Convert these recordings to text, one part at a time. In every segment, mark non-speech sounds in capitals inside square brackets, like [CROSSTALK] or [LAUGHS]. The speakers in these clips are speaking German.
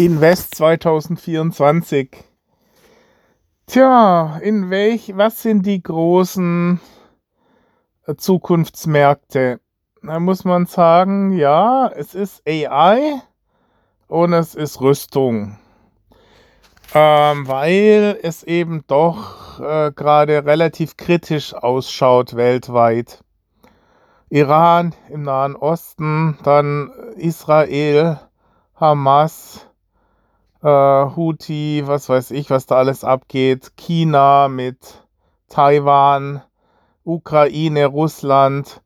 Invest 2024. Tja, in welch, was sind die großen äh, Zukunftsmärkte? Da muss man sagen, ja, es ist AI und es ist Rüstung. Ähm, weil es eben doch äh, gerade relativ kritisch ausschaut weltweit. Iran im Nahen Osten, dann Israel, Hamas, äh, Houthi, was weiß ich, was da alles abgeht, China mit Taiwan, Ukraine, Russland,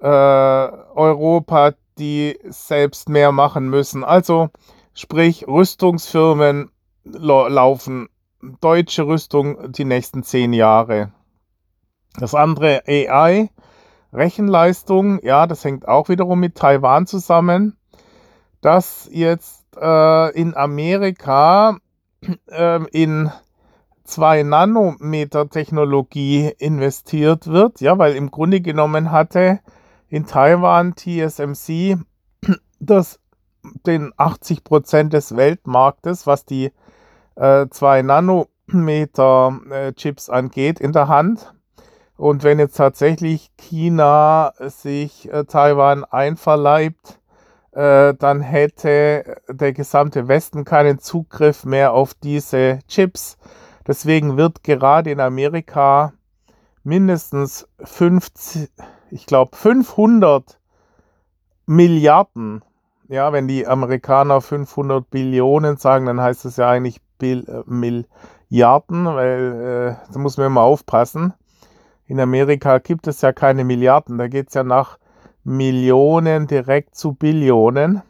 äh, Europa, die selbst mehr machen müssen. Also sprich, Rüstungsfirmen laufen deutsche Rüstung die nächsten zehn Jahre. Das andere AI, Rechenleistung, ja, das hängt auch wiederum mit Taiwan zusammen, dass jetzt äh, in Amerika äh, in 2 Nanometer Technologie investiert wird, ja, weil im Grunde genommen hatte in Taiwan TSMC [CLEARS THROAT] das den 80 Prozent des Weltmarktes, was die 2 äh, Nanometer äh, Chips angeht, in der Hand. Und wenn jetzt tatsächlich China sich äh, Taiwan einverleibt, äh, dann hätte der gesamte Westen keinen Zugriff mehr auf diese Chips. Deswegen wird gerade in Amerika mindestens 50, ich glaube 500 Milliarden, ja, wenn die Amerikaner 500 Billionen sagen, dann heißt das ja eigentlich Bill, äh, Milliarden, weil äh, da muss man immer aufpassen. In Amerika gibt es ja keine Milliarden, da geht es ja nach Millionen direkt zu Billionen.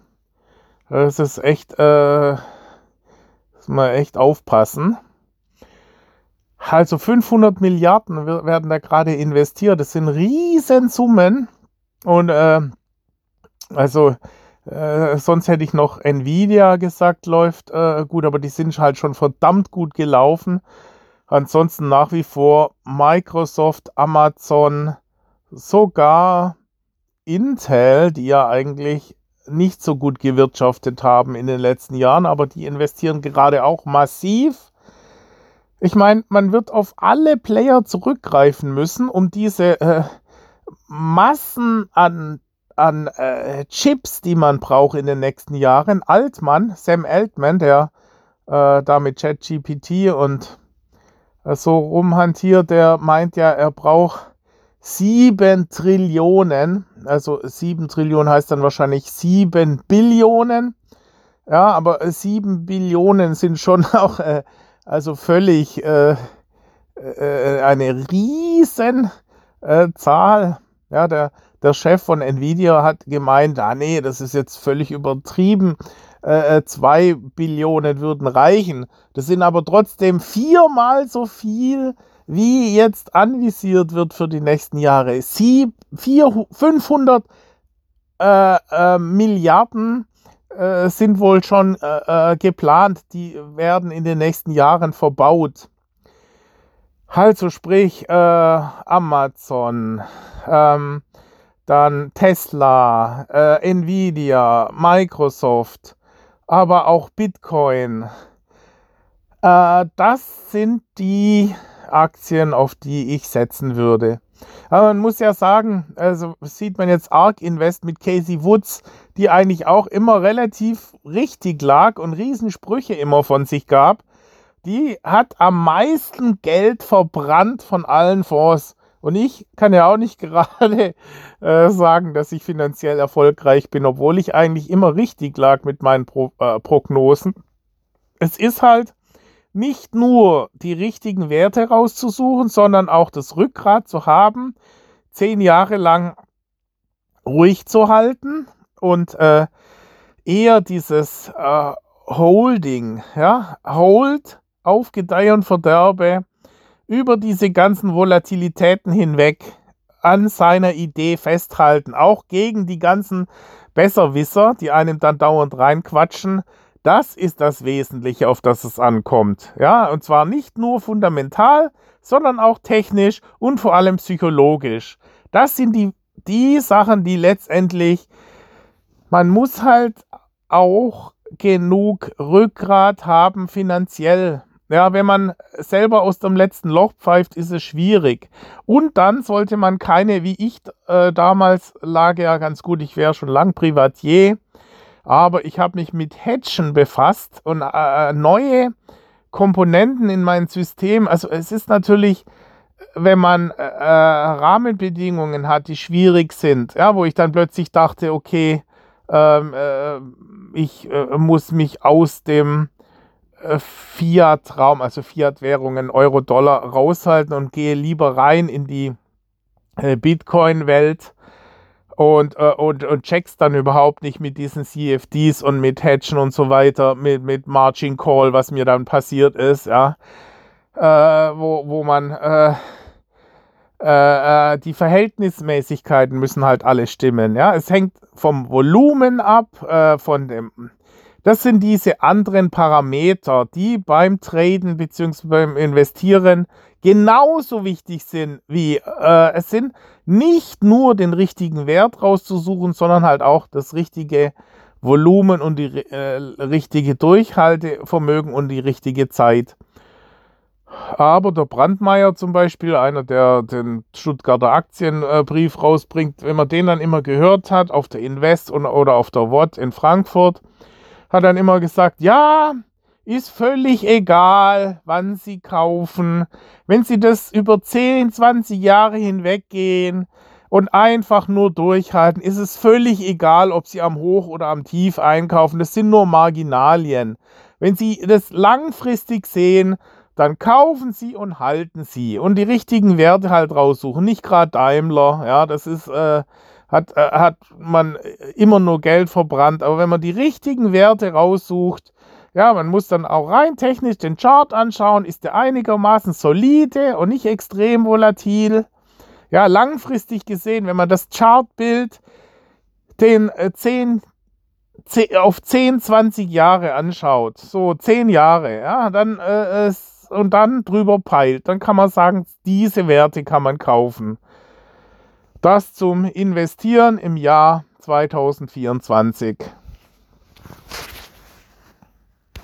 Das ist echt, äh, muss man echt aufpassen. Also 500 Milliarden werden da gerade investiert. Das sind Riesensummen. Und äh, also äh, sonst hätte ich noch Nvidia gesagt, läuft äh, gut, aber die sind halt schon verdammt gut gelaufen. Ansonsten nach wie vor Microsoft, Amazon, sogar Intel, die ja eigentlich nicht so gut gewirtschaftet haben in den letzten Jahren, aber die investieren gerade auch massiv. Ich meine, man wird auf alle Player zurückgreifen müssen, um diese äh, Massen an an äh, Chips, die man braucht in den nächsten Jahren. Altmann, Sam Altman, der äh, da mit ChatGPT und äh, so rumhantiert, der meint ja, er braucht sieben Trillionen. Also sieben Trillionen heißt dann wahrscheinlich sieben Billionen. Ja, aber sieben Billionen sind schon [LAUGHS] auch äh, also völlig äh, äh, eine riesen Zahl. Ja, der der Chef von Nvidia hat gemeint, ah nee, das ist jetzt völlig übertrieben. Äh, äh, zwei Billionen würden reichen. Das sind aber trotzdem viermal so viel, wie jetzt anvisiert wird für die nächsten Jahre. Sie, vier, 500 äh, äh, Milliarden äh, sind wohl schon äh, geplant, die werden in den nächsten Jahren verbaut. Also sprich Amazon, ähm, dann Tesla, äh, Nvidia, Microsoft, aber auch Bitcoin. Äh, das sind die Aktien, auf die ich setzen würde. Aber man muss ja sagen, also sieht man jetzt ARK Invest mit Casey Woods, die eigentlich auch immer relativ richtig lag und Riesensprüche immer von sich gab. Die hat am meisten Geld verbrannt von allen Fonds. Und ich kann ja auch nicht [LAUGHS] gerade äh, sagen, dass ich finanziell erfolgreich bin, obwohl ich eigentlich immer richtig lag mit meinen Pro äh, Prognosen. Es ist halt nicht nur die richtigen Werte rauszusuchen, sondern auch das Rückgrat zu haben, zehn Jahre lang ruhig zu halten und äh, eher dieses äh, Holding, ja, Hold auf Gedeih und Verderbe über diese ganzen Volatilitäten hinweg an seiner Idee festhalten, auch gegen die ganzen Besserwisser, die einem dann dauernd reinquatschen. Das ist das Wesentliche, auf das es ankommt. Ja, und zwar nicht nur fundamental, sondern auch technisch und vor allem psychologisch. Das sind die, die Sachen, die letztendlich, man muss halt auch genug Rückgrat haben finanziell. Ja, wenn man selber aus dem letzten Loch pfeift, ist es schwierig. Und dann sollte man keine, wie ich äh, damals lag ja ganz gut, ich wäre schon lang Privatier, aber ich habe mich mit Hedgen befasst und äh, neue Komponenten in mein System. Also es ist natürlich, wenn man äh, Rahmenbedingungen hat, die schwierig sind, ja, wo ich dann plötzlich dachte, okay, ähm, äh, ich äh, muss mich aus dem äh, Fiat-Raum, also Fiat-Währungen, Euro, Dollar raushalten und gehe lieber rein in die äh, Bitcoin-Welt und, äh, und, und check's dann überhaupt nicht mit diesen CFDs und mit Hedgen und so weiter, mit, mit Margin Call, was mir dann passiert ist, ja, äh, wo, wo man äh, äh, äh, die Verhältnismäßigkeiten müssen halt alle stimmen. Ja, es hängt vom Volumen ab, äh, von dem. Das sind diese anderen Parameter, die beim Traden bzw. beim Investieren genauso wichtig sind wie äh, es sind nicht nur den richtigen Wert rauszusuchen, sondern halt auch das richtige Volumen und die äh, richtige Durchhaltevermögen und die richtige Zeit. Aber der Brandmeier zum Beispiel, einer, der den Stuttgarter Aktienbrief rausbringt, wenn man den dann immer gehört hat, auf der Invest oder auf der WOT in Frankfurt, hat dann immer gesagt, ja, ist völlig egal, wann Sie kaufen. Wenn Sie das über 10, 20 Jahre hinweg gehen und einfach nur durchhalten, ist es völlig egal, ob Sie am Hoch oder am Tief einkaufen. Das sind nur Marginalien. Wenn Sie das langfristig sehen, dann kaufen Sie und halten Sie und die richtigen Werte halt raussuchen. Nicht gerade Daimler, ja, das ist, äh, hat, äh, hat man immer nur Geld verbrannt. Aber wenn man die richtigen Werte raussucht, ja, man muss dann auch rein technisch den Chart anschauen. Ist der einigermaßen solide und nicht extrem volatil? Ja, langfristig gesehen, wenn man das Chartbild den äh, 10, 10, auf 10, 20 Jahre anschaut, so 10 Jahre, ja, dann äh, und dann drüber peilt, dann kann man sagen, diese Werte kann man kaufen. Das zum Investieren im Jahr 2024.